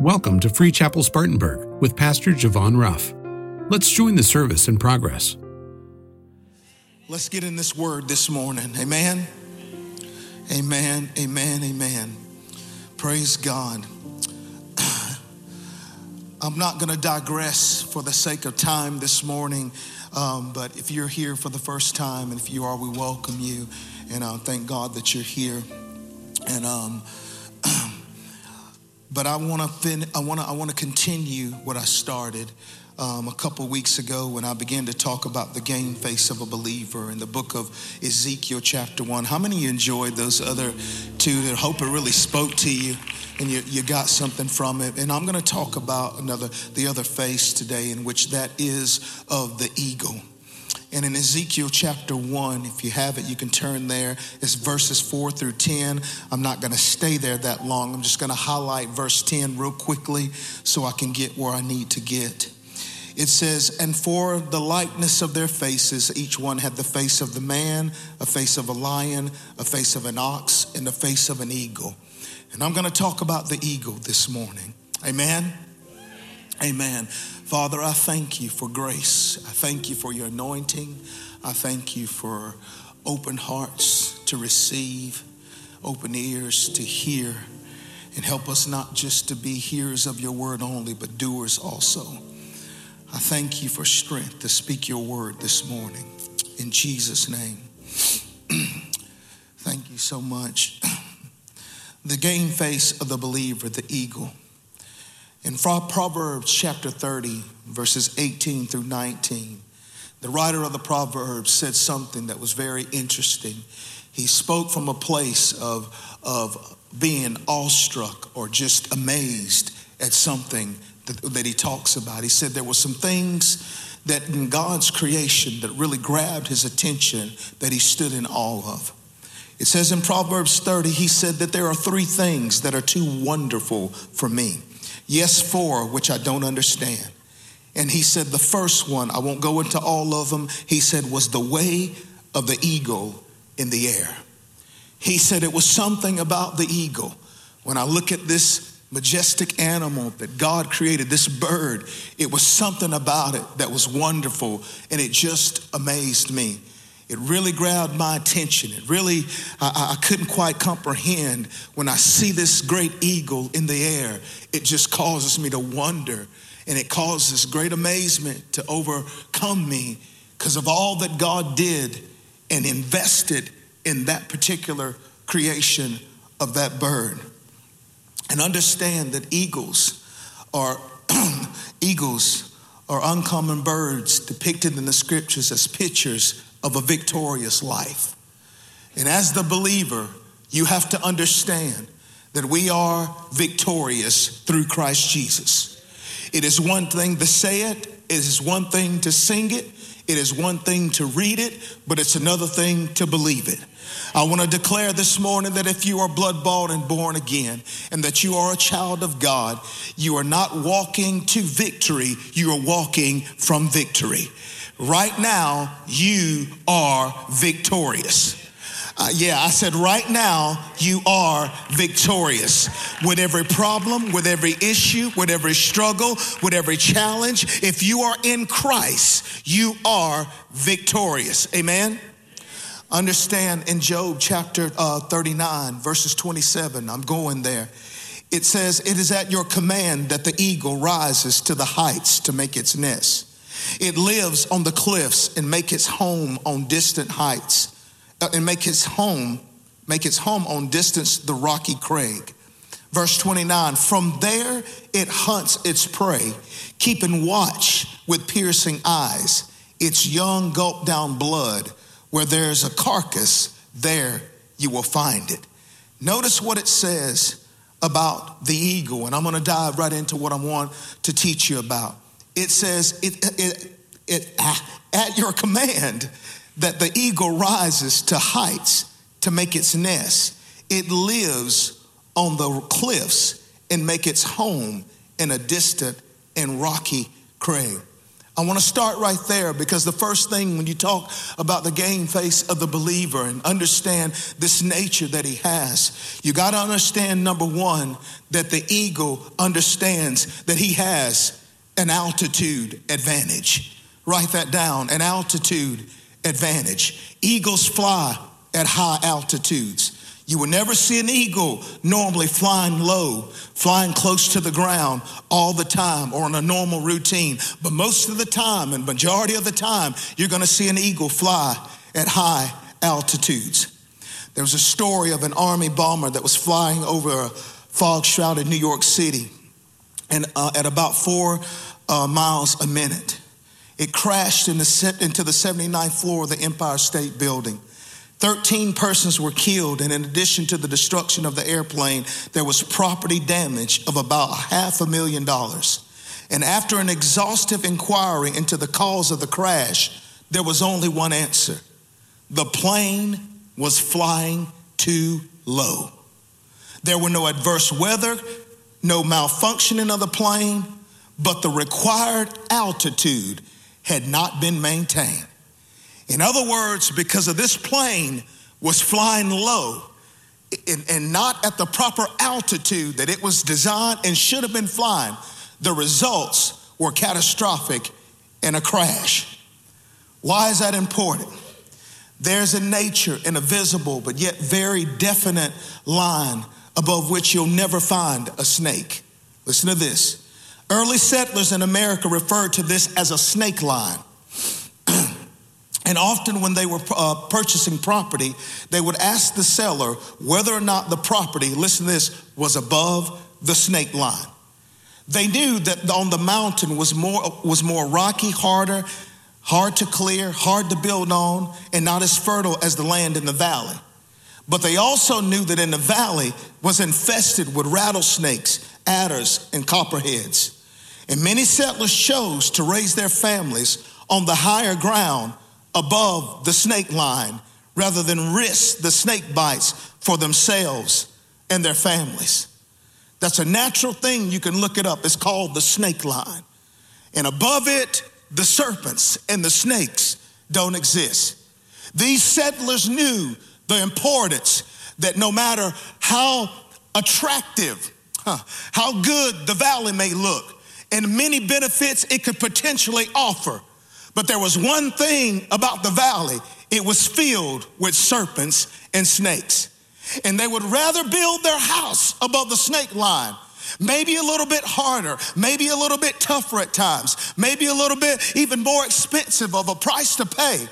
Welcome to Free Chapel Spartanburg with Pastor Javon Ruff. Let's join the service in progress. Let's get in this word this morning. Amen. Amen. Amen. Amen. Praise God. I'm not going to digress for the sake of time this morning, um, but if you're here for the first time, and if you are, we welcome you, and uh, thank God that you're here. And um, but I want to fin- I want to I want to continue what I started um, a couple weeks ago when I began to talk about the game face of a believer in the book of Ezekiel chapter one. How many enjoyed those other two? That hope it really spoke to you and you, you got something from it. And I'm going to talk about another the other face today, in which that is of the eagle. And in Ezekiel chapter 1, if you have it, you can turn there. It's verses 4 through 10. I'm not going to stay there that long. I'm just going to highlight verse 10 real quickly so I can get where I need to get. It says, And for the likeness of their faces, each one had the face of the man, a face of a lion, a face of an ox, and the face of an eagle. And I'm going to talk about the eagle this morning. Amen. Amen. Father, I thank you for grace. I thank you for your anointing. I thank you for open hearts to receive, open ears to hear, and help us not just to be hearers of your word only, but doers also. I thank you for strength to speak your word this morning. In Jesus' name. thank you so much. The game face of the believer, the eagle. In Proverbs chapter 30, verses 18 through 19, the writer of the Proverbs said something that was very interesting. He spoke from a place of, of being awestruck or just amazed at something that, that he talks about. He said there were some things that in God's creation that really grabbed his attention that he stood in awe of. It says in Proverbs 30, he said that there are three things that are too wonderful for me. Yes, four, which I don't understand. And he said the first one, I won't go into all of them, he said was the way of the eagle in the air. He said it was something about the eagle. When I look at this majestic animal that God created, this bird, it was something about it that was wonderful and it just amazed me. It really grabbed my attention. It really, I, I, couldn't quite comprehend when I see this great eagle in the air. It just causes me to wonder and it causes great amazement to overcome me because of all that God did and invested in that particular creation of that bird. And understand that eagles are eagles are uncommon birds depicted in the scriptures as pictures of a victorious life. And as the believer, you have to understand that we are victorious through Christ Jesus. It is one thing to say it, it is one thing to sing it, it is one thing to read it, but it's another thing to believe it. I want to declare this morning that if you are blood bought and born again, and that you are a child of God, you are not walking to victory, you are walking from victory. Right now, you are victorious. Uh, yeah, I said right now, you are victorious. With every problem, with every issue, with every struggle, with every challenge, if you are in Christ, you are victorious. Amen? Understand in Job chapter uh, 39, verses 27, I'm going there. It says, It is at your command that the eagle rises to the heights to make its nest. It lives on the cliffs and make its home on distant heights, uh, and make its home, make its home on distance the rocky crag. Verse 29, from there it hunts its prey, keeping watch with piercing eyes. Its young gulp down blood. Where there's a carcass, there you will find it. Notice what it says about the eagle, and I'm going to dive right into what I want to teach you about it says, it, it, it, ah, at your command, that the eagle rises to heights to make its nest. It lives on the cliffs and make its home in a distant and rocky crag. I want to start right there because the first thing when you talk about the game face of the believer and understand this nature that he has, you got to understand number one, that the eagle understands that he has an altitude advantage. Write that down an altitude advantage. Eagles fly at high altitudes. You will never see an eagle normally flying low, flying close to the ground all the time or in a normal routine. But most of the time, and majority of the time, you're going to see an eagle fly at high altitudes. There was a story of an army bomber that was flying over a fog shrouded New York City and uh, at about four uh, miles a minute. It crashed in the, into the 79th floor of the Empire State Building. 13 persons were killed, and in addition to the destruction of the airplane, there was property damage of about half a million dollars. And after an exhaustive inquiry into the cause of the crash, there was only one answer the plane was flying too low. There were no adverse weather, no malfunctioning of the plane, but the required altitude had not been maintained. In other words, because of this plane was flying low and, and not at the proper altitude that it was designed and should have been flying, the results were catastrophic and a crash. Why is that important? There's a nature and a visible but yet very definite line above which you'll never find a snake. Listen to this. Early settlers in America referred to this as a snake line. And often, when they were uh, purchasing property, they would ask the seller whether or not the property, listen to this, was above the snake line. They knew that on the mountain was more, was more rocky, harder, hard to clear, hard to build on, and not as fertile as the land in the valley. But they also knew that in the valley was infested with rattlesnakes, adders, and copperheads. And many settlers chose to raise their families on the higher ground above the snake line rather than risk the snake bites for themselves and their families. That's a natural thing. You can look it up. It's called the snake line. And above it, the serpents and the snakes don't exist. These settlers knew the importance that no matter how attractive, huh, how good the valley may look, and many benefits it could potentially offer, but there was one thing about the valley it was filled with serpents and snakes. And they would rather build their house above the snake line. Maybe a little bit harder, maybe a little bit tougher at times, maybe a little bit even more expensive of a price to pay.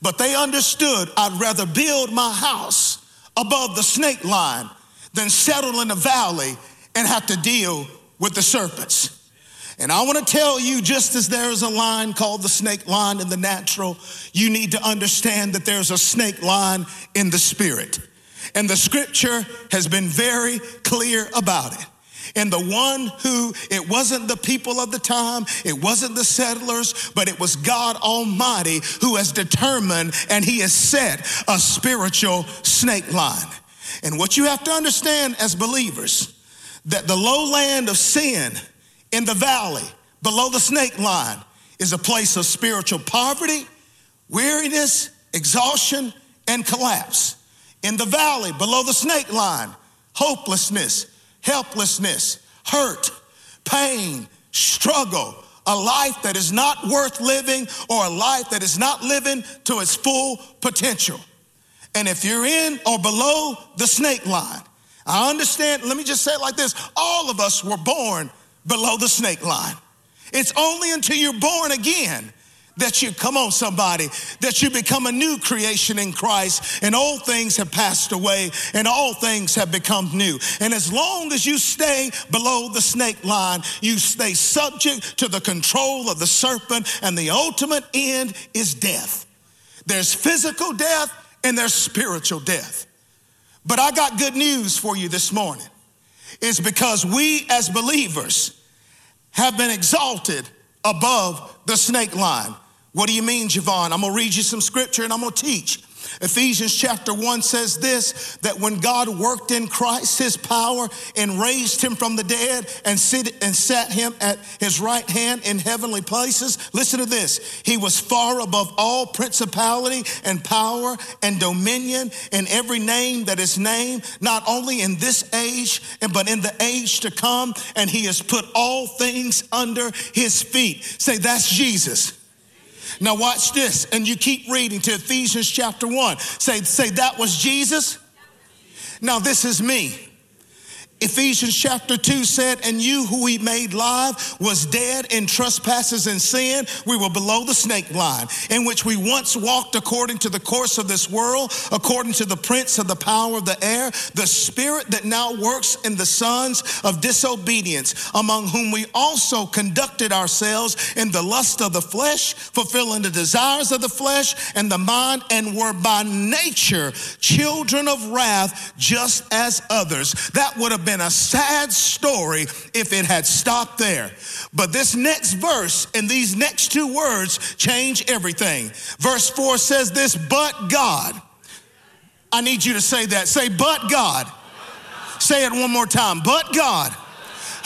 But they understood I'd rather build my house above the snake line than settle in the valley and have to deal with the serpents. And I want to tell you just as there's a line called the snake line in the natural, you need to understand that there's a snake line in the spirit. And the scripture has been very clear about it. And the one who, it wasn't the people of the time, it wasn't the settlers, but it was God Almighty who has determined and He has set a spiritual snake line. And what you have to understand as believers, that the lowland of sin in the valley below the snake line is a place of spiritual poverty, weariness, exhaustion, and collapse. In the valley below the snake line, hopelessness, helplessness, hurt, pain, struggle, a life that is not worth living or a life that is not living to its full potential. And if you're in or below the snake line, I understand, let me just say it like this all of us were born below the snake line. It's only until you're born again that you, come on, somebody, that you become a new creation in Christ and old things have passed away and all things have become new. And as long as you stay below the snake line, you stay subject to the control of the serpent, and the ultimate end is death. There's physical death and there's spiritual death. But I got good news for you this morning. It's because we as believers, have been exalted above the snake line. What do you mean, Javon? I'm gonna read you some scripture and I'm gonna teach. Ephesians chapter 1 says this that when God worked in Christ his power and raised him from the dead and, sit, and sat him at his right hand in heavenly places, listen to this. He was far above all principality and power and dominion and every name that is named, not only in this age, but in the age to come. And he has put all things under his feet. Say, that's Jesus. Now watch this, and you keep reading to Ephesians chapter 1. Say, say that was Jesus. Now this is me. Ephesians chapter 2 said, And you who he made live was dead in trespasses and sin. We were below the snake line, in which we once walked according to the course of this world, according to the prince of the power of the air, the spirit that now works in the sons of disobedience, among whom we also conducted ourselves in the lust of the flesh, fulfilling the desires of the flesh and the mind, and were by nature children of wrath, just as others. That would have been a sad story if it had stopped there. But this next verse and these next two words change everything. Verse 4 says this, but God. I need you to say that. Say, but God. Say it one more time. But God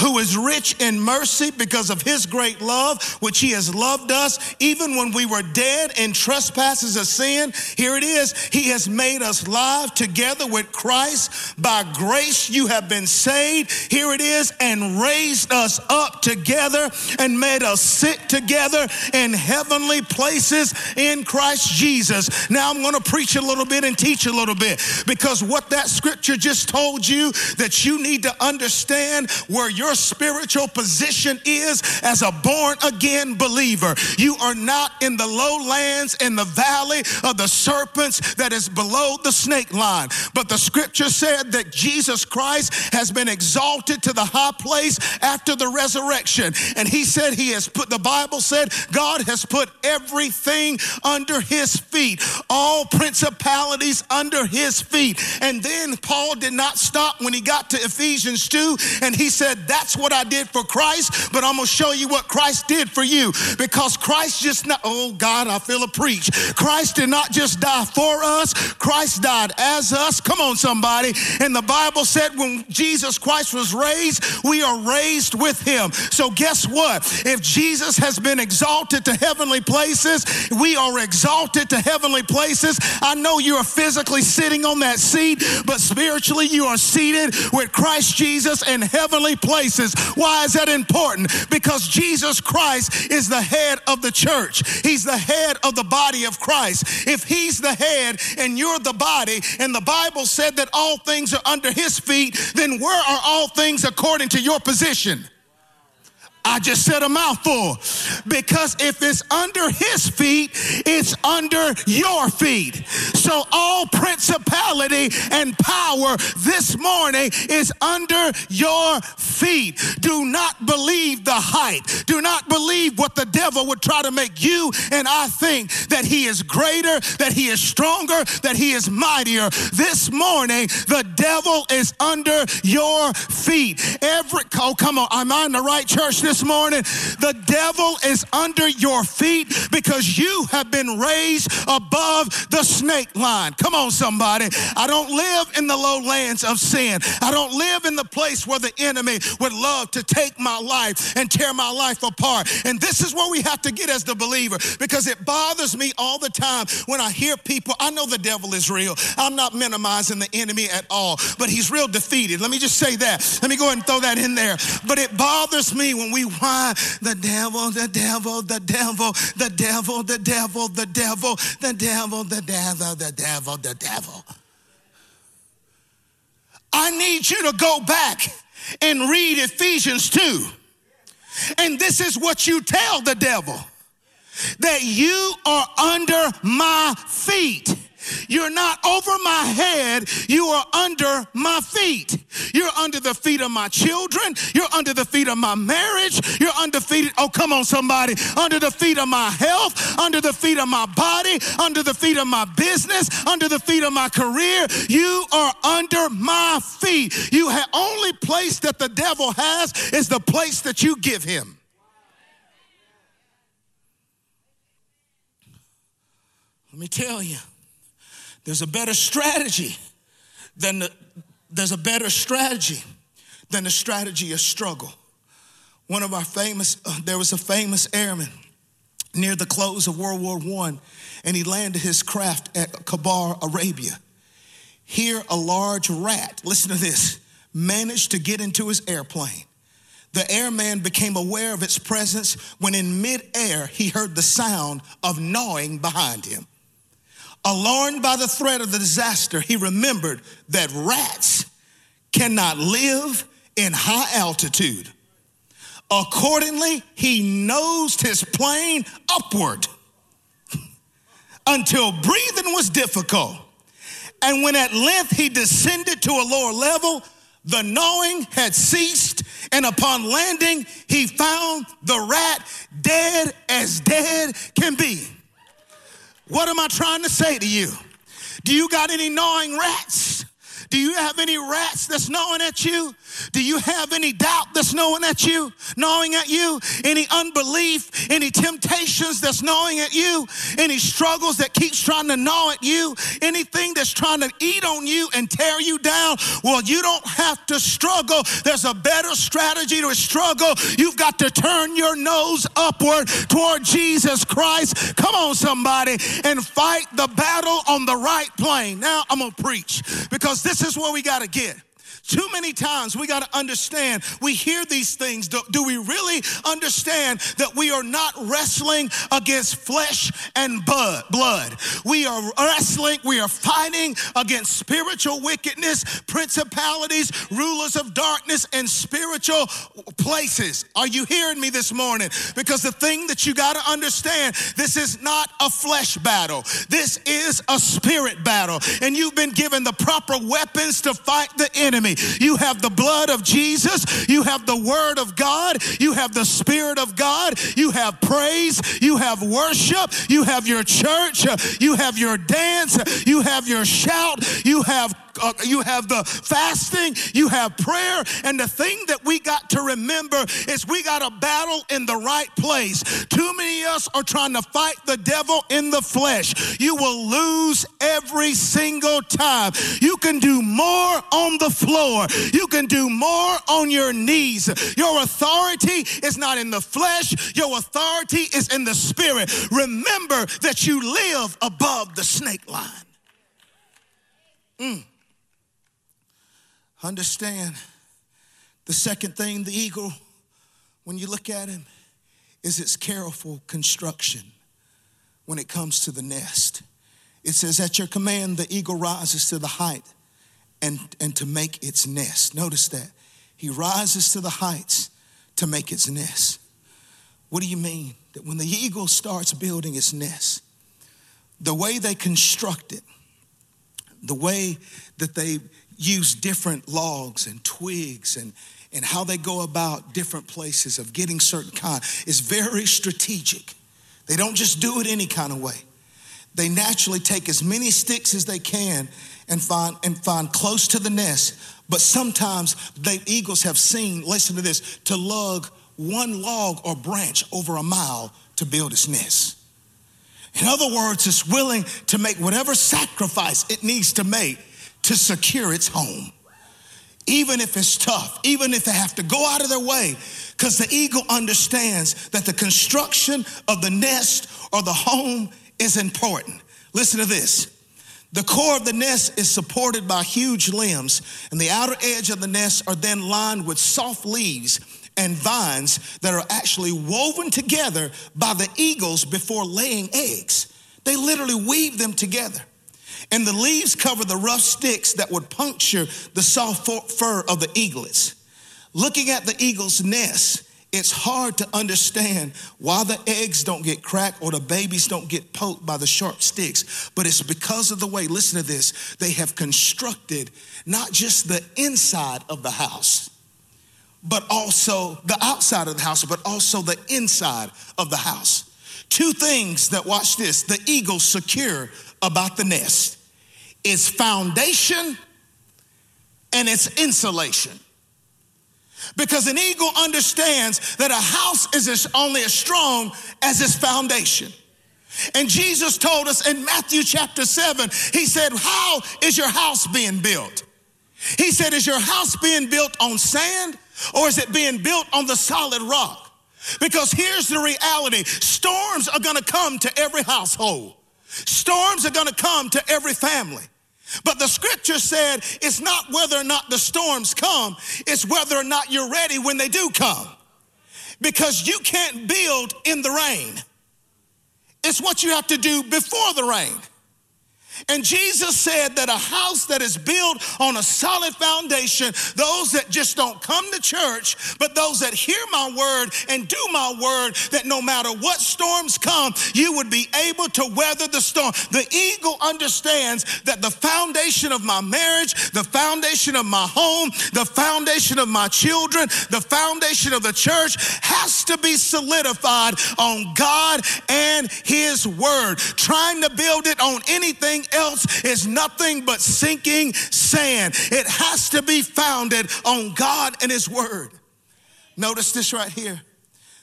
who is rich in mercy because of his great love, which he has loved us, even when we were dead in trespasses of sin. Here it is. He has made us live together with Christ. By grace you have been saved. Here it is, and raised us up together and made us sit together in heavenly places in Christ Jesus. Now I'm going to preach a little bit and teach a little bit because what that scripture just told you that you need to understand where you're your spiritual position is as a born again believer. You are not in the lowlands in the valley of the serpents that is below the snake line. But the scripture said that Jesus Christ has been exalted to the high place after the resurrection. And he said he has put, the Bible said, God has put everything under his feet, all principalities under his feet. And then Paul did not stop when he got to Ephesians 2 and he said, That that's what I did for Christ, but I'm gonna show you what Christ did for you because Christ just not, oh God, I feel a preach. Christ did not just die for us, Christ died as us. Come on, somebody. And the Bible said when Jesus Christ was raised, we are raised with him. So, guess what? If Jesus has been exalted to heavenly places, we are exalted to heavenly places. I know you are physically sitting on that seat, but spiritually you are seated with Christ Jesus in heavenly places places. Why is that important? Because Jesus Christ is the head of the church, He's the head of the body of Christ. If He's the head and you're the body, and the Bible said that all things are under His feet, then where are all things according to your position? I just said a mouthful. Because if it's under his feet, it's under your feet. So all principality and power this morning is under your feet. Do not believe the hype. Do not believe what the devil would try to make you and I think that he is greater, that he is stronger, that he is mightier. This morning, the devil is under your feet. Every, oh, come on, am I in the right church this this morning. The devil is under your feet because you have been raised above the snake line. Come on, somebody. I don't live in the lowlands of sin. I don't live in the place where the enemy would love to take my life and tear my life apart. And this is where we have to get as the believer because it bothers me all the time when I hear people. I know the devil is real. I'm not minimizing the enemy at all, but he's real defeated. Let me just say that. Let me go ahead and throw that in there. But it bothers me when we why the devil, the devil, the devil, the devil, the devil, the devil, the devil, the devil, the devil, the devil. I need you to go back and read Ephesians 2. And this is what you tell the devil that you are under my feet. You're not over my head, you are under my feet. You're under the feet of my children, you're under the feet of my marriage, you're under feet, oh, come on, somebody, under the feet of my health, under the feet of my body, under the feet of my business, under the feet of my career. You are under my feet. You have only place that the devil has is the place that you give him. Let me tell you There's a better strategy than the, there's a better strategy than the strategy of struggle. One of our famous, uh, there was a famous airman near the close of World War I, and he landed his craft at Kabar, Arabia. Here, a large rat, listen to this, managed to get into his airplane. The airman became aware of its presence when in midair he heard the sound of gnawing behind him. Alarmed by the threat of the disaster, he remembered that rats cannot live in high altitude. Accordingly, he nosed his plane upward until breathing was difficult. And when at length he descended to a lower level, the gnawing had ceased, and upon landing, he found the rat dead as dead can be. What am I trying to say to you? Do you got any gnawing rats? Do you have any rats that's gnawing at you? Do you have any doubt that's gnawing at you, gnawing at you? Any unbelief, any temptations that's gnawing at you? Any struggles that keeps trying to gnaw at you? Anything that's trying to eat on you and tear you down? Well, you don't have to struggle. There's a better strategy to struggle. You've got to turn your nose upward toward Jesus Christ. Come on, somebody, and fight the battle on the right plane. Now I'm gonna preach because this is where we gotta get. Too many times we got to understand, we hear these things. Do, do, we really understand that we are not wrestling against flesh and blood? We are wrestling, we are fighting against spiritual wickedness, principalities, rulers of darkness, and spiritual places. Are you hearing me this morning? Because the thing that you got to understand, this is not a flesh battle, this is a spirit battle. And you've been given the proper weapons to fight the enemy. You have the blood of Jesus. You have the word of God. You have the spirit of God. You have praise. You have worship. You have your church. You have your dance. You have your shout. You have uh, you have the fasting, you have prayer, and the thing that we got to remember is we got to battle in the right place. Too many of us are trying to fight the devil in the flesh. You will lose every single time. You can do more on the floor. You can do more on your knees. Your authority is not in the flesh. Your authority is in the spirit. Remember that you live above the snake line. Mm. Understand the second thing, the eagle, when you look at him, is its careful construction when it comes to the nest. It says, At your command, the eagle rises to the height and, and to make its nest. Notice that. He rises to the heights to make its nest. What do you mean? That when the eagle starts building its nest, the way they construct it, the way that they use different logs and twigs and, and how they go about different places of getting certain kind is very strategic. They don't just do it any kind of way. They naturally take as many sticks as they can and find and find close to the nest. But sometimes the eagles have seen, listen to this, to lug one log or branch over a mile to build its nest. In other words, it's willing to make whatever sacrifice it needs to make to secure its home. Even if it's tough, even if they have to go out of their way, because the eagle understands that the construction of the nest or the home is important. Listen to this. The core of the nest is supported by huge limbs, and the outer edge of the nest are then lined with soft leaves and vines that are actually woven together by the eagles before laying eggs. They literally weave them together and the leaves cover the rough sticks that would puncture the soft fur of the eaglets. Looking at the eagle's nest, it's hard to understand why the eggs don't get cracked or the babies don't get poked by the sharp sticks. But it's because of the way, listen to this, they have constructed not just the inside of the house, but also the outside of the house, but also the inside of the house. Two things that, watch this, the eagle secure about the nest its foundation and its insulation. Because an eagle understands that a house is only as strong as its foundation. And Jesus told us in Matthew chapter 7, He said, How is your house being built? He said, Is your house being built on sand or is it being built on the solid rock? Because here's the reality storms are gonna come to every household, storms are gonna come to every family. But the scripture said it's not whether or not the storms come, it's whether or not you're ready when they do come. Because you can't build in the rain. It's what you have to do before the rain. And Jesus said that a house that is built on a solid foundation, those that just don't come to church, but those that hear my word and do my word, that no matter what storms come, you would be able to weather the storm. The eagle understands that the foundation of my marriage, the foundation of my home, the foundation of my children, the foundation of the church has to be solidified on God and His word. Trying to build it on anything else is nothing but sinking sand. It has to be founded on God and His Word. Notice this right here.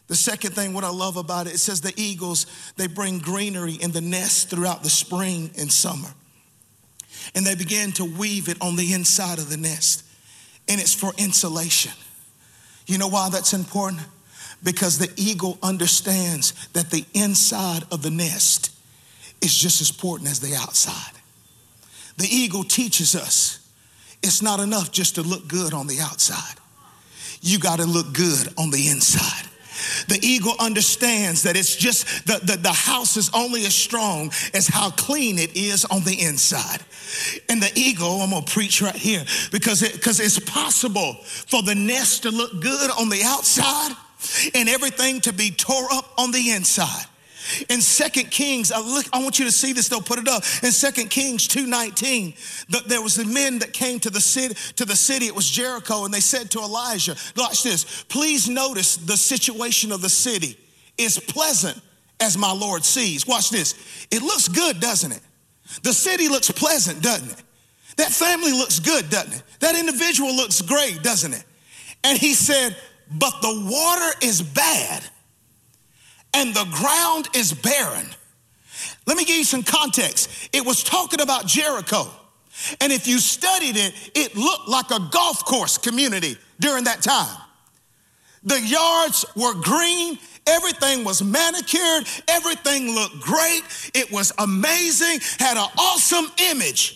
The second thing, what I love about it, it says the eagles, they bring greenery in the nest throughout the spring and summer. And they begin to weave it on the inside of the nest. And it's for insulation. You know why that's important? Because the eagle understands that the inside of the nest is just as important as the outside. The eagle teaches us it's not enough just to look good on the outside, you got to look good on the inside. The eagle understands that it's just the, the, the, house is only as strong as how clean it is on the inside. And the eagle, I'm gonna preach right here because it, because it's possible for the nest to look good on the outside and everything to be tore up on the inside. In Second Kings, I, look, I want you to see this, they'll put it up. In Second Kings 2.19, the, there was the men that came to the city, to the city, it was Jericho, and they said to Elijah, watch this, please notice the situation of the city is pleasant as my Lord sees. Watch this. It looks good, doesn't it? The city looks pleasant, doesn't it? That family looks good, doesn't it? That individual looks great, doesn't it? And he said, but the water is bad and the ground is barren. Let me give you some context. It was talking about Jericho. And if you studied it, it looked like a golf course community during that time. The yards were green, everything was manicured, everything looked great, it was amazing, had an awesome image.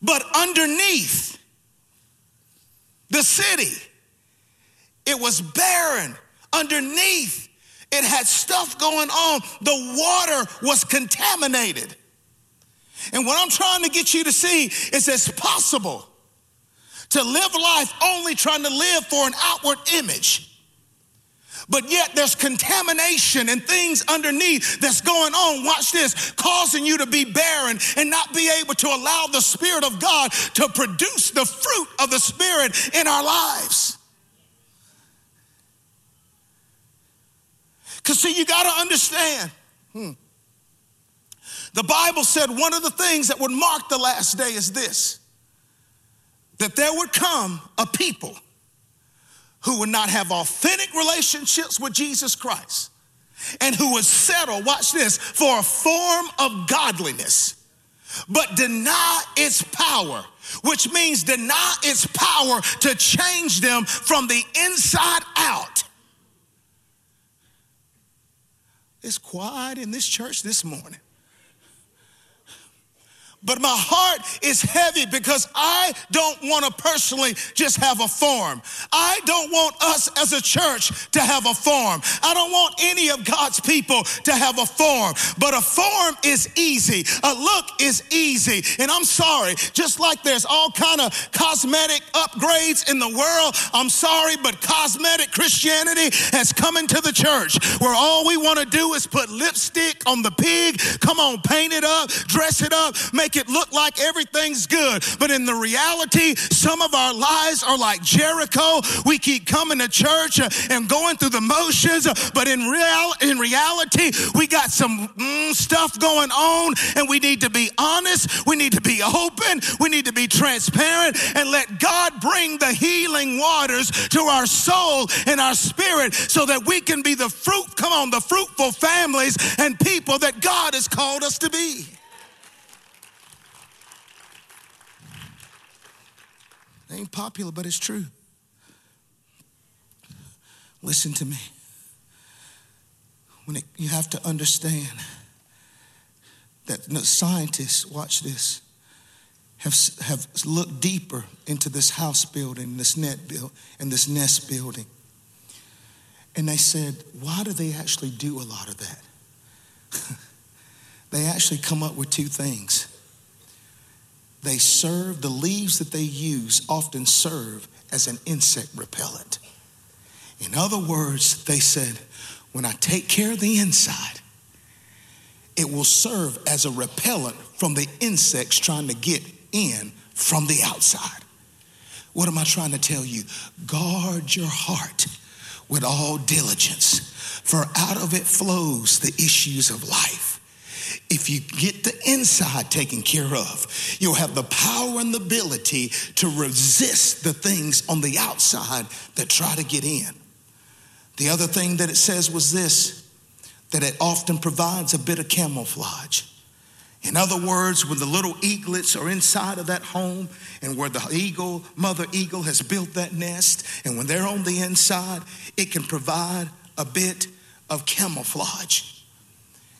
But underneath the city, it was barren. Underneath, it had stuff going on. The water was contaminated. And what I'm trying to get you to see is it's possible to live life only trying to live for an outward image. But yet there's contamination and things underneath that's going on. Watch this, causing you to be barren and not be able to allow the Spirit of God to produce the fruit of the Spirit in our lives. Because, see, you got to understand. Hmm. The Bible said one of the things that would mark the last day is this that there would come a people who would not have authentic relationships with Jesus Christ and who would settle, watch this, for a form of godliness, but deny its power, which means deny its power to change them from the inside out. It's quiet in this church this morning. But my heart is heavy because I don't want to personally just have a form. I don't want us as a church to have a form. I don't want any of God's people to have a form. But a form is easy. A look is easy. And I'm sorry, just like there's all kind of cosmetic upgrades in the world, I'm sorry, but cosmetic Christianity has come into the church where all we want to do is put lipstick on the pig. Come on, paint it up, dress it up, make make it look like everything's good. But in the reality, some of our lives are like Jericho. We keep coming to church and going through the motions, but in, real, in reality, we got some mm, stuff going on and we need to be honest. We need to be open. We need to be transparent and let God bring the healing waters to our soul and our spirit so that we can be the fruit, come on, the fruitful families and people that God has called us to be. It ain't popular, but it's true. Listen to me. When it, you have to understand that scientists, watch this, have, have looked deeper into this house building, this net build, and this nest building. And they said, why do they actually do a lot of that? they actually come up with two things. They serve, the leaves that they use often serve as an insect repellent. In other words, they said, when I take care of the inside, it will serve as a repellent from the insects trying to get in from the outside. What am I trying to tell you? Guard your heart with all diligence, for out of it flows the issues of life. If you get the inside taken care of, you'll have the power and the ability to resist the things on the outside that try to get in. The other thing that it says was this that it often provides a bit of camouflage. In other words, when the little eaglets are inside of that home and where the eagle, mother eagle, has built that nest, and when they're on the inside, it can provide a bit of camouflage.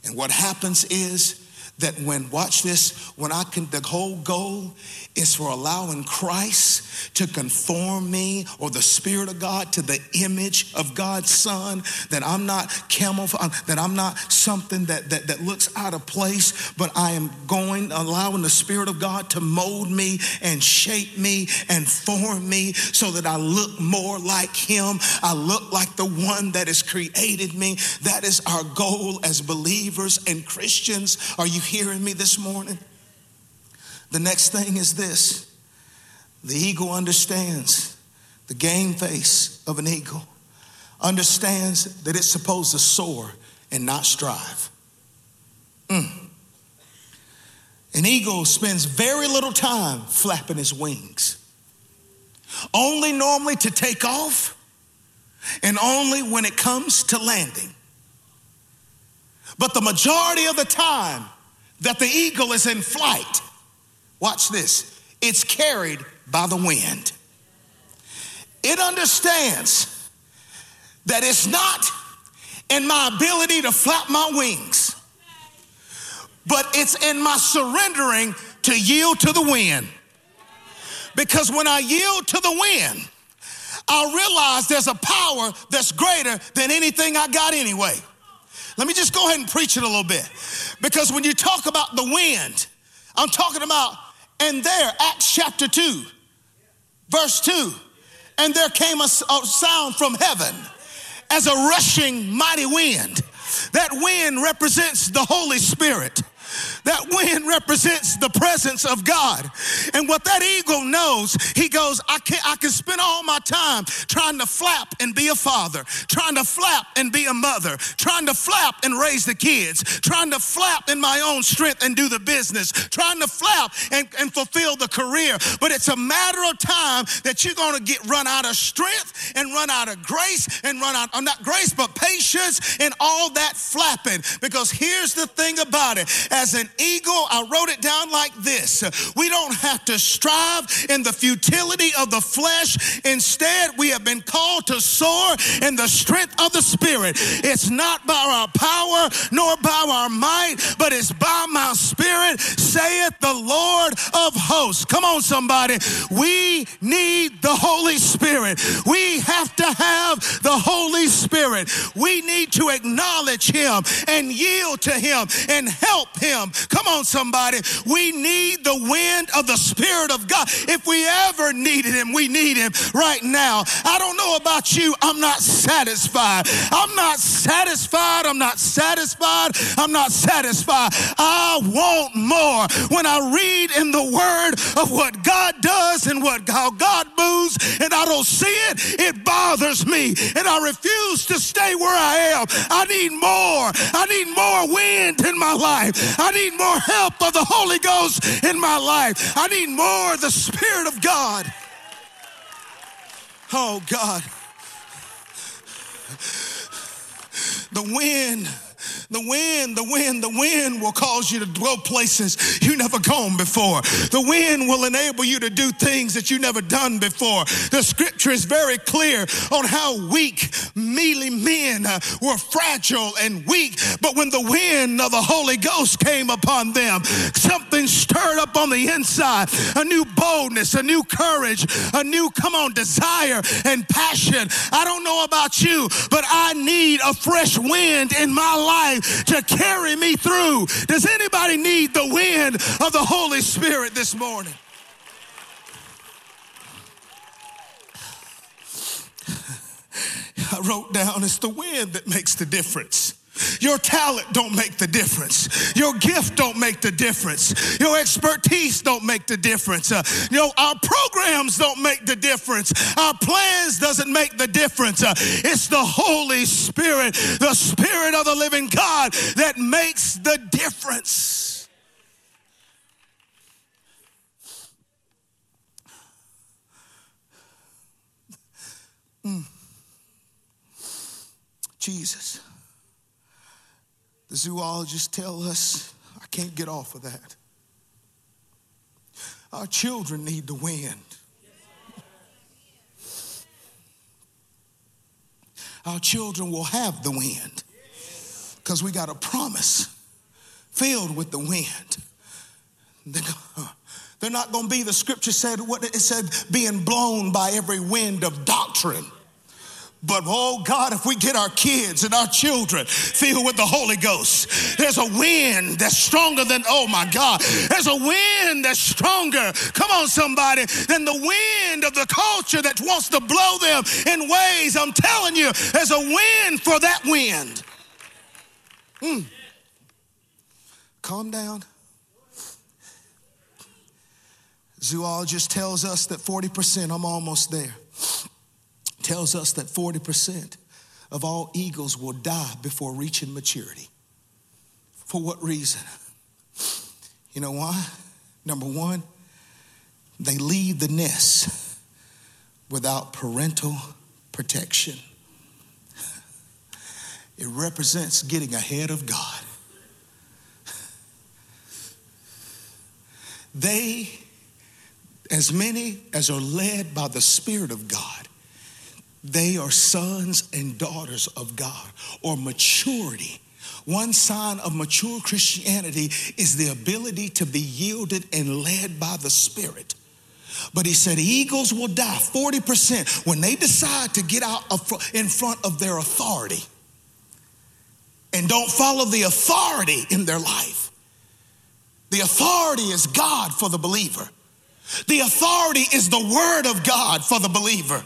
And what happens is that when, watch this, when I can, the whole goal is for allowing Christ to conform me or the Spirit of God to the image of God's Son, that I'm not camouflage, uh, that I'm not something that, that, that looks out of place, but I am going, allowing the Spirit of God to mold me and shape me and form me so that I look more like Him. I look like the one that has created me. That is our goal as believers and Christians. Are you hearing me this morning? The next thing is this the eagle understands, the game face of an eagle understands that it's supposed to soar and not strive. Mm. An eagle spends very little time flapping his wings, only normally to take off and only when it comes to landing. But the majority of the time, that the eagle is in flight, watch this, it's carried by the wind. It understands that it's not in my ability to flap my wings, but it's in my surrendering to yield to the wind. Because when I yield to the wind, I realize there's a power that's greater than anything I got anyway. Let me just go ahead and preach it a little bit. Because when you talk about the wind, I'm talking about, and there, Acts chapter 2, verse 2, and there came a, a sound from heaven as a rushing mighty wind. That wind represents the Holy Spirit. That wind represents the presence of God. And what that eagle knows, he goes, I can I can spend all my time trying to flap and be a father, trying to flap and be a mother, trying to flap and raise the kids, trying to flap in my own strength and do the business, trying to flap and, and fulfill the career. But it's a matter of time that you're gonna get run out of strength and run out of grace and run out, of not grace, but patience and all that flapping. Because here's the thing about it as an eagle, I wrote it down like this We don't have to strive in the futility of the flesh. Instead, we have been called to soar in the strength of the Spirit. It's not by our power nor by our might, but it's by my Spirit, saith the Lord of hosts. Come on, somebody. We need the Holy Spirit. We have to have the Holy Spirit Spirit, we need to acknowledge Him and yield to Him and help Him. Come on, somebody. We need the wind of the Spirit of God. If we ever needed Him, we need Him right now. I don't know about you, I'm not satisfied. I'm not satisfied. I'm not satisfied. I'm not satisfied. I want more. When I read in the Word of what God does and what how God moves, and I don't see it, it bothers me, and I refuse to stay where I am. I need more. I need more wind in my life. I need more help of the Holy Ghost in my life. I need more of the Spirit of God. Oh, God. The wind the wind, the wind, the wind will cause you to go places you never gone before. The wind will enable you to do things that you never done before. The scripture is very clear on how weak, mealy men were fragile and weak. But when the wind of the Holy Ghost came upon them, something stirred up on the inside a new boldness, a new courage, a new, come on, desire and passion. I don't know about you, but I need a fresh wind in my life to carry me through. Does anybody need the wind of the Holy Spirit this morning? I wrote down it's the wind that makes the difference. Your talent don't make the difference. Your gift don't make the difference. Your expertise don't make the difference. Uh, you know, our programs don't make the difference. Our plans doesn't make the difference. Uh, it's the Holy Spirit, the Spirit of the living God that makes the difference. Mm. Jesus. The zoologists tell us, I can't get off of that. Our children need the wind. Our children will have the wind because we got a promise filled with the wind. They're not going to be, the scripture said, what it said, being blown by every wind of doctrine. But oh God, if we get our kids and our children filled with the Holy Ghost, there's a wind that's stronger than, oh my God, there's a wind that's stronger, come on somebody, than the wind of the culture that wants to blow them in ways. I'm telling you, there's a wind for that wind. Mm. Calm down. Zoologist tells us that 40%, I'm almost there tells us that 40% of all eagles will die before reaching maturity. For what reason? You know why? Number one, they leave the nest without parental protection. It represents getting ahead of God. They, as many as are led by the Spirit of God, they are sons and daughters of God or maturity. One sign of mature Christianity is the ability to be yielded and led by the Spirit. But he said eagles will die 40% when they decide to get out in front of their authority and don't follow the authority in their life. The authority is God for the believer. The authority is the word of God for the believer.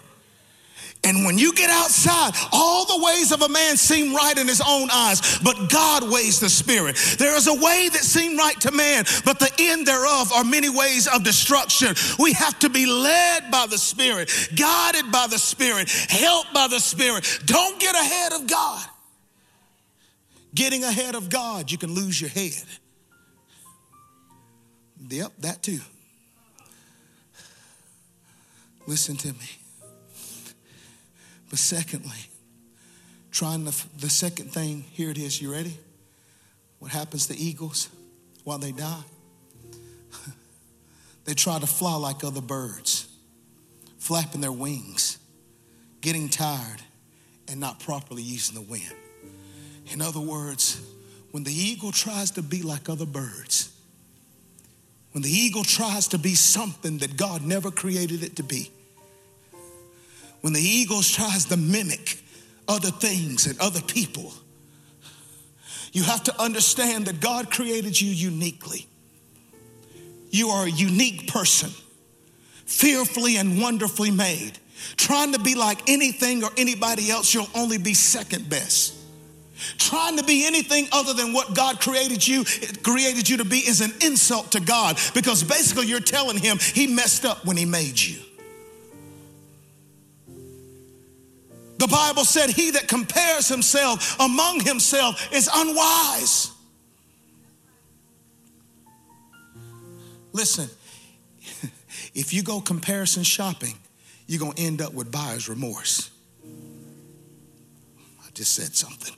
And when you get outside, all the ways of a man seem right in his own eyes, but God weighs the spirit. There is a way that seem right to man, but the end thereof are many ways of destruction. We have to be led by the spirit, guided by the spirit, helped by the spirit. Don't get ahead of God. Getting ahead of God, you can lose your head. Yep, that too. Listen to me. But secondly, trying the, the second thing, here it is. You ready? What happens to eagles while they die? they try to fly like other birds, flapping their wings, getting tired, and not properly using the wind. In other words, when the eagle tries to be like other birds, when the eagle tries to be something that God never created it to be, when the eagle tries to mimic other things and other people. You have to understand that God created you uniquely. You are a unique person, fearfully and wonderfully made. Trying to be like anything or anybody else, you'll only be second best. Trying to be anything other than what God created you, created you to be is an insult to God because basically you're telling him he messed up when he made you. The Bible said, He that compares himself among himself is unwise. Listen, if you go comparison shopping, you're going to end up with buyer's remorse. I just said something.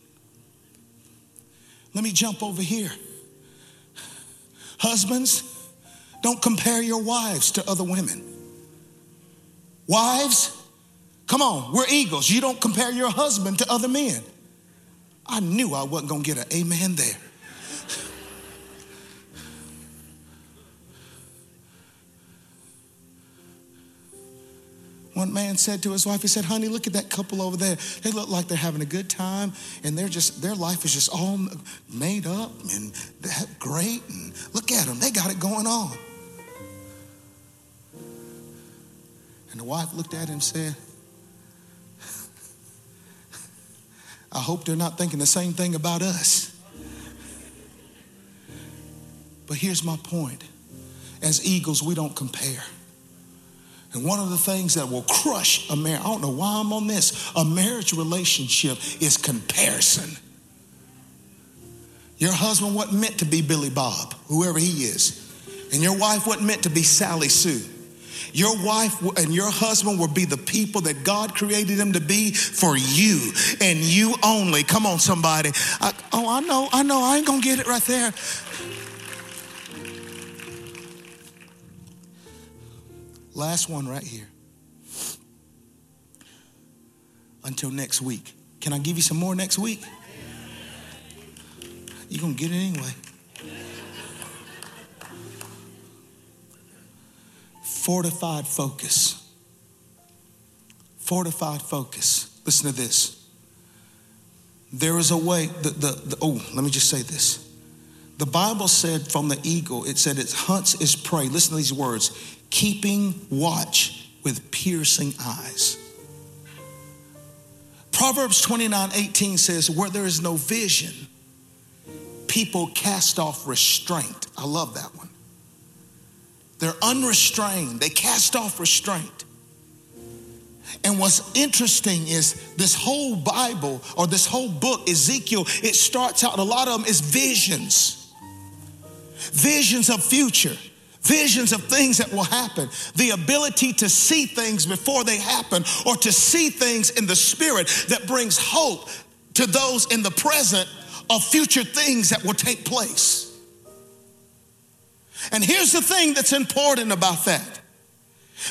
Let me jump over here. Husbands, don't compare your wives to other women. Wives, come on, we're eagles. You don't compare your husband to other men. I knew I wasn't going to get an amen there. One man said to his wife, he said, honey, look at that couple over there. They look like they're having a good time and they're just, their life is just all made up and that great. And look at them, they got it going on. And the wife looked at him and said, I hope they're not thinking the same thing about us. But here's my point as eagles, we don't compare. And one of the things that will crush a marriage, I don't know why I'm on this, a marriage relationship is comparison. Your husband wasn't meant to be Billy Bob, whoever he is. And your wife wasn't meant to be Sally Sue. Your wife and your husband will be the people that God created them to be for you and you only. Come on, somebody. I, oh, I know, I know, I ain't gonna get it right there. Last one right here. Until next week. Can I give you some more next week? You're to get it anyway. Fortified focus. Fortified focus. Listen to this. There is a way, the, the, the, oh, let me just say this. The Bible said from the eagle, it said it hunts its prey. Listen to these words keeping watch with piercing eyes. Proverbs 29 18 says, Where there is no vision, people cast off restraint. I love that one. They're unrestrained, they cast off restraint. And what's interesting is this whole Bible or this whole book, Ezekiel, it starts out, a lot of them is visions, visions of future visions of things that will happen, the ability to see things before they happen, or to see things in the spirit that brings hope to those in the present of future things that will take place. And here's the thing that's important about that.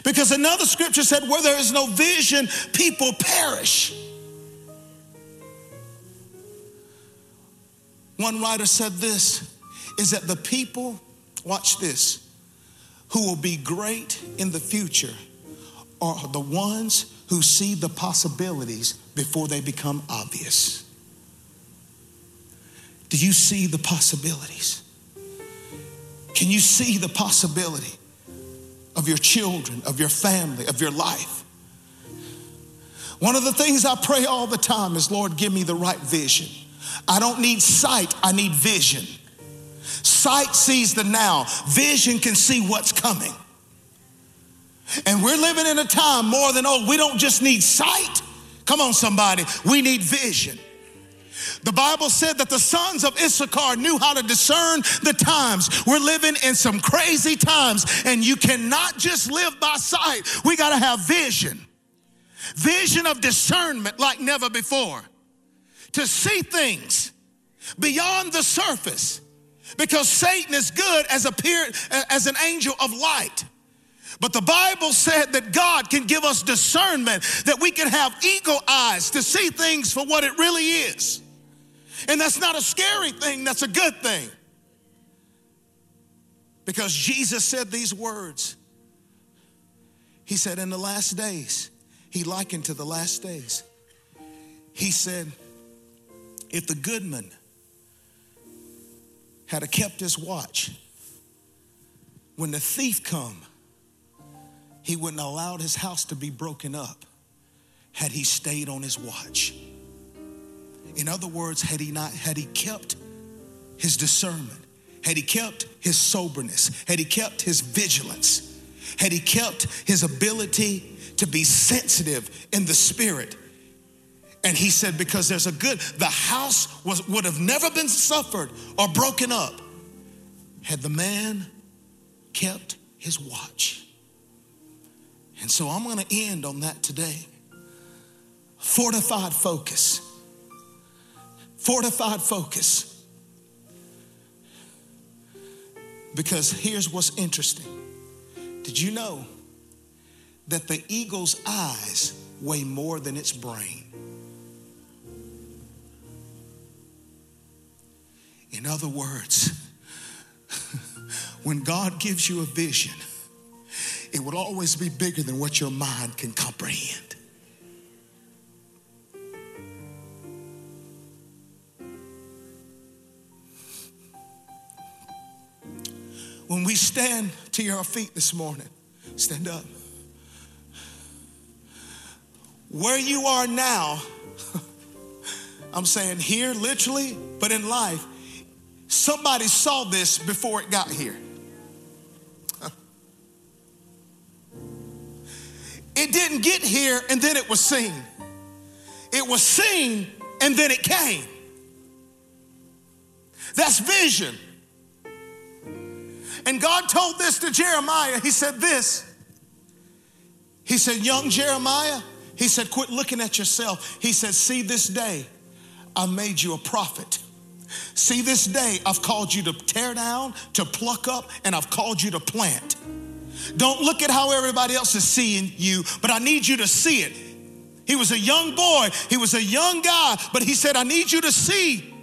Because another scripture said, where there is no vision, people perish. One writer said this is that the people, watch this, who will be great in the future are the ones who see the possibilities before they become obvious. Do you see the possibilities? Can you see the possibility of your children, of your family, of your life? One of the things I pray all the time is, Lord, give me the right vision. I don't need sight, I need vision. Sight sees the now, vision can see what's coming. And we're living in a time more than oh, we don't just need sight. Come on, somebody, we need vision. The Bible said that the sons of Issachar knew how to discern the times. We're living in some crazy times, and you cannot just live by sight. We got to have vision. Vision of discernment like never before. To see things beyond the surface because Satan is good as, appeared, as an angel of light. But the Bible said that God can give us discernment, that we can have eagle eyes to see things for what it really is. And that's not a scary thing, that's a good thing. Because Jesus said these words. He said, In the last days, he likened to the last days. he said, if the goodman had kept his watch, when the thief come, he wouldn't have allowed his house to be broken up had he stayed on his watch. In other words, had he not, had he kept his discernment, had he kept his soberness, had he kept his vigilance, had he kept his ability to be sensitive in the spirit. And he said, because there's a good, the house was, would have never been suffered or broken up had the man kept his watch. And so I'm going to end on that today. Fortified focus. Fortified focus. Because here's what's interesting. Did you know that the eagle's eyes weigh more than its brain? In other words, when God gives you a vision, it will always be bigger than what your mind can comprehend. When we stand to your feet this morning, stand up. Where you are now, I'm saying here literally, but in life, somebody saw this before it got here. It didn't get here and then it was seen. It was seen and then it came. That's vision. And God told this to Jeremiah. He said, This. He said, Young Jeremiah, he said, Quit looking at yourself. He said, See, this day I made you a prophet. See, this day I've called you to tear down, to pluck up, and I've called you to plant. Don't look at how everybody else is seeing you, but I need you to see it. He was a young boy, he was a young guy, but he said, I need you to see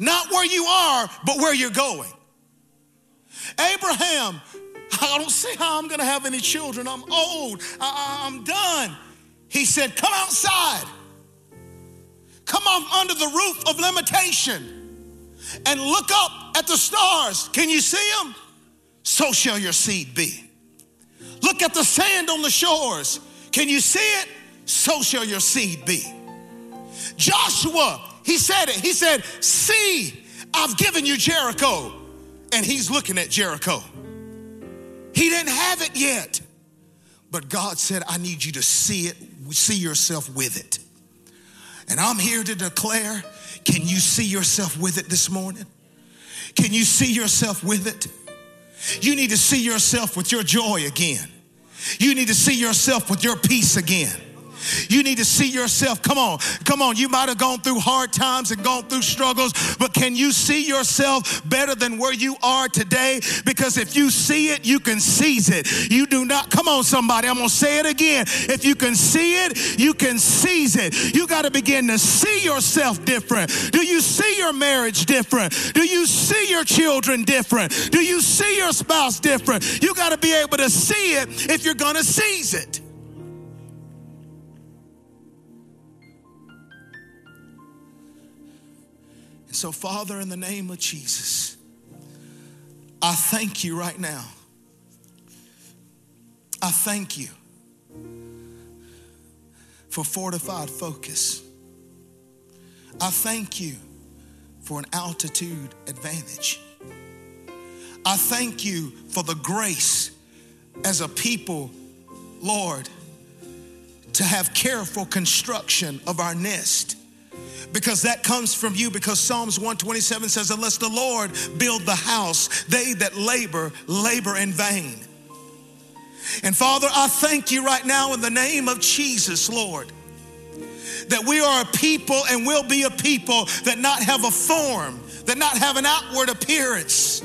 not where you are, but where you're going. Abraham, I don't see how I'm gonna have any children. I'm old, I, am done. He said, Come outside, come on under the roof of limitation and look up at the stars. Can you see them? So shall your seed be. Look at the sand on the shores. Can you see it? So shall your seed be. Joshua, he said it. He said, See, I've given you Jericho and he's looking at Jericho. He didn't have it yet. But God said, I need you to see it, see yourself with it. And I'm here to declare can you see yourself with it this morning? Can you see yourself with it? You need to see yourself with your joy again. You need to see yourself with your peace again. You need to see yourself. Come on, come on. You might have gone through hard times and gone through struggles, but can you see yourself better than where you are today? Because if you see it, you can seize it. You do not, come on, somebody. I'm going to say it again. If you can see it, you can seize it. You got to begin to see yourself different. Do you see your marriage different? Do you see your children different? Do you see your spouse different? You got to be able to see it if you're going to seize it. And so, Father, in the name of Jesus, I thank you right now. I thank you for fortified focus. I thank you for an altitude advantage. I thank you for the grace as a people, Lord, to have careful construction of our nest because that comes from you. Because Psalms 127 says, Unless the Lord build the house, they that labor, labor in vain. And Father, I thank you right now in the name of Jesus, Lord, that we are a people and will be a people that not have a form, that not have an outward appearance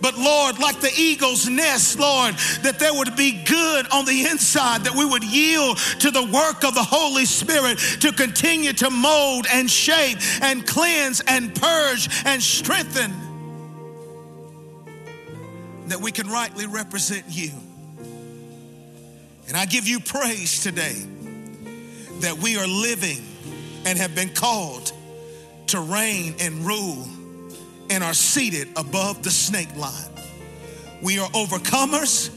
but Lord, like the eagle's nest, Lord, that there would be good on the inside, that we would yield to the work of the Holy Spirit to continue to mold and shape and cleanse and purge and strengthen, that we can rightly represent you. And I give you praise today that we are living and have been called to reign and rule and are seated above the snake line. We are overcomers,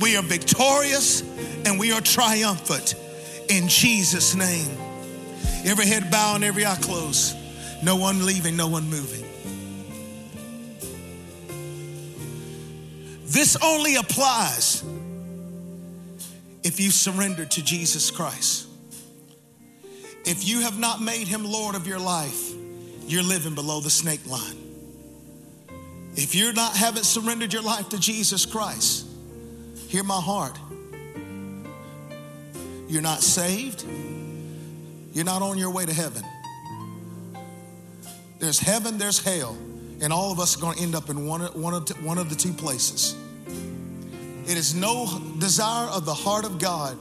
we are victorious, and we are triumphant in Jesus' name. Every head bow and every eye closed. No one leaving, no one moving. This only applies if you surrender to Jesus Christ. If you have not made him Lord of your life, you're living below the snake line. If you're not haven't surrendered your life to Jesus Christ, hear my heart. You're not saved. You're not on your way to heaven. There's heaven, there's hell, and all of us are going to end up in one, one, of, one of the two places. It is no desire of the heart of God.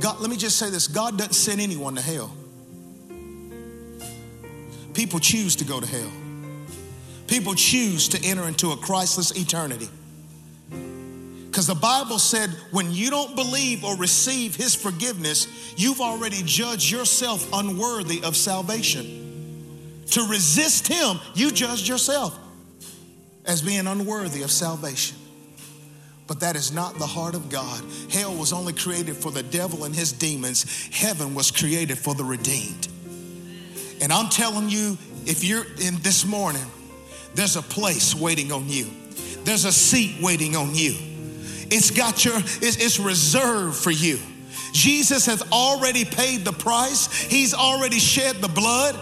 God, let me just say this God doesn't send anyone to hell. People choose to go to hell. People choose to enter into a Christless eternity. Because the Bible said when you don't believe or receive His forgiveness, you've already judged yourself unworthy of salvation. To resist Him, you judged yourself as being unworthy of salvation. But that is not the heart of God. Hell was only created for the devil and his demons, heaven was created for the redeemed. And I'm telling you, if you're in this morning, there's a place waiting on you, there's a seat waiting on you. It's got your, it's, it's reserved for you. Jesus has already paid the price, He's already shed the blood,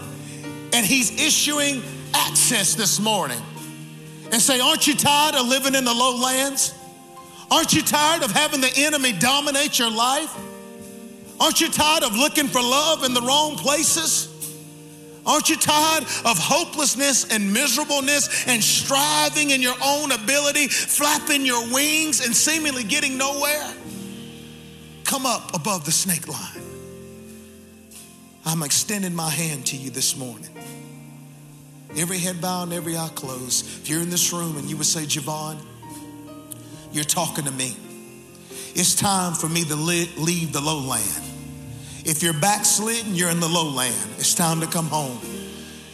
and He's issuing access this morning. And say, Aren't you tired of living in the lowlands? Aren't you tired of having the enemy dominate your life? Aren't you tired of looking for love in the wrong places? Aren't you tired of hopelessness and miserableness and striving in your own ability, flapping your wings and seemingly getting nowhere? Come up above the snake line. I'm extending my hand to you this morning. Every head bowed and every eye closed. If you're in this room and you would say, Javon, you're talking to me. It's time for me to leave the lowland. If you're backslidden, you're in the lowland. It's time to come home.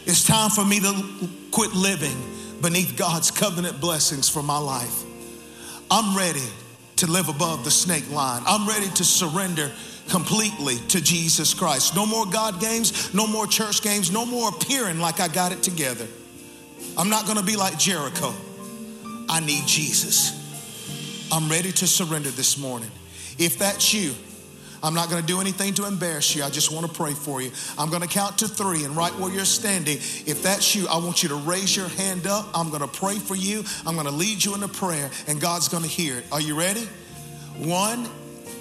It's time for me to quit living beneath God's covenant blessings for my life. I'm ready to live above the snake line. I'm ready to surrender completely to Jesus Christ. No more God games, no more church games, no more appearing like I got it together. I'm not going to be like Jericho. I need Jesus. I'm ready to surrender this morning. If that's you, I'm not going to do anything to embarrass you. I just want to pray for you. I'm going to count to three, and right where you're standing, if that's you, I want you to raise your hand up. I'm going to pray for you. I'm going to lead you in a prayer, and God's going to hear it. Are you ready? One,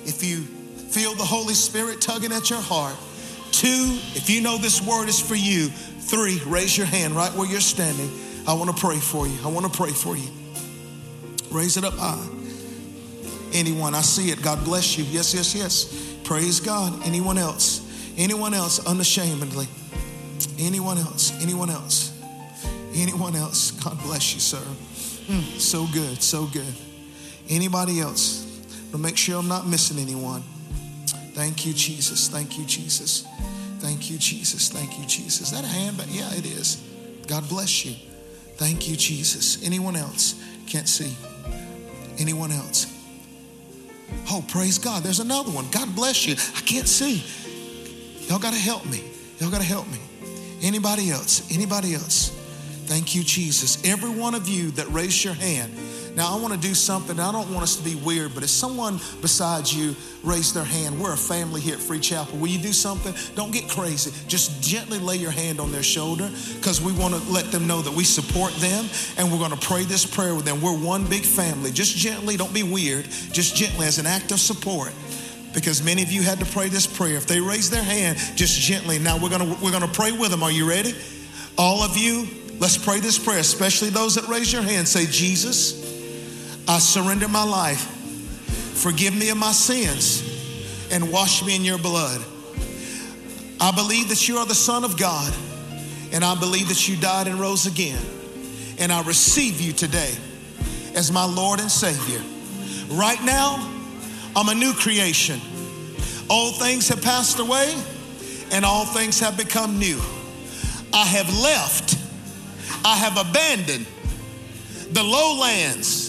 if you feel the Holy Spirit tugging at your heart. Two, if you know this word is for you. Three, raise your hand right where you're standing. I want to pray for you. I want to pray for you. Raise it up high. Anyone, I see it. God bless you. Yes, yes, yes. Praise God. Anyone else? Anyone else unashamedly? Anyone else? Anyone else? Anyone else? God bless you, sir. Mm, so good, so good. Anybody else? To make sure I'm not missing anyone. Thank you, Jesus. Thank you, Jesus. Thank you, Jesus. Thank you, Jesus. That hand? Yeah, it is. God bless you. Thank you, Jesus. Anyone else? Can't see. Anyone else? Oh, praise God. There's another one. God bless you. I can't see. Y'all got to help me. Y'all got to help me. Anybody else? Anybody else? Thank you, Jesus. Every one of you that raised your hand. Now, I want to do something. I don't want us to be weird, but if someone besides you raised their hand, we're a family here at Free Chapel. Will you do something? Don't get crazy. Just gently lay your hand on their shoulder because we want to let them know that we support them and we're going to pray this prayer with them. We're one big family. Just gently, don't be weird. Just gently as an act of support because many of you had to pray this prayer. If they raise their hand, just gently. Now we're gonna we're gonna pray with them. Are you ready? All of you, let's pray this prayer, especially those that raise your hand. Say, Jesus, I surrender my life. Forgive me of my sins and wash me in your blood. I believe that you are the Son of God, and I believe that you died and rose again. And I receive you today as my Lord and Savior. Right now, I'm a new creation. Old things have passed away, and all things have become new. I have left, I have abandoned the lowlands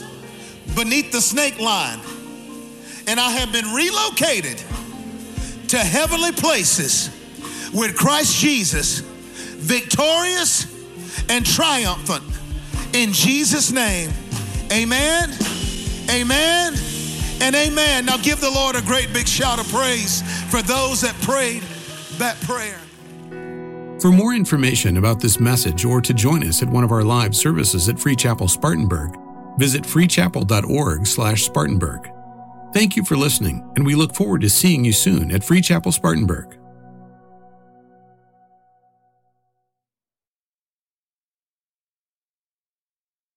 beneath the snake line, and I have been relocated to heavenly places with Christ Jesus, victorious and triumphant. In Jesus' name, amen, amen, and amen. Now give the Lord a great big shout of praise for those that prayed that prayer. For more information about this message or to join us at one of our live services at Free Chapel Spartanburg, visit freechapel.org/spartanburg. Thank you for listening, and we look forward to seeing you soon at Free Chapel Spartanburg.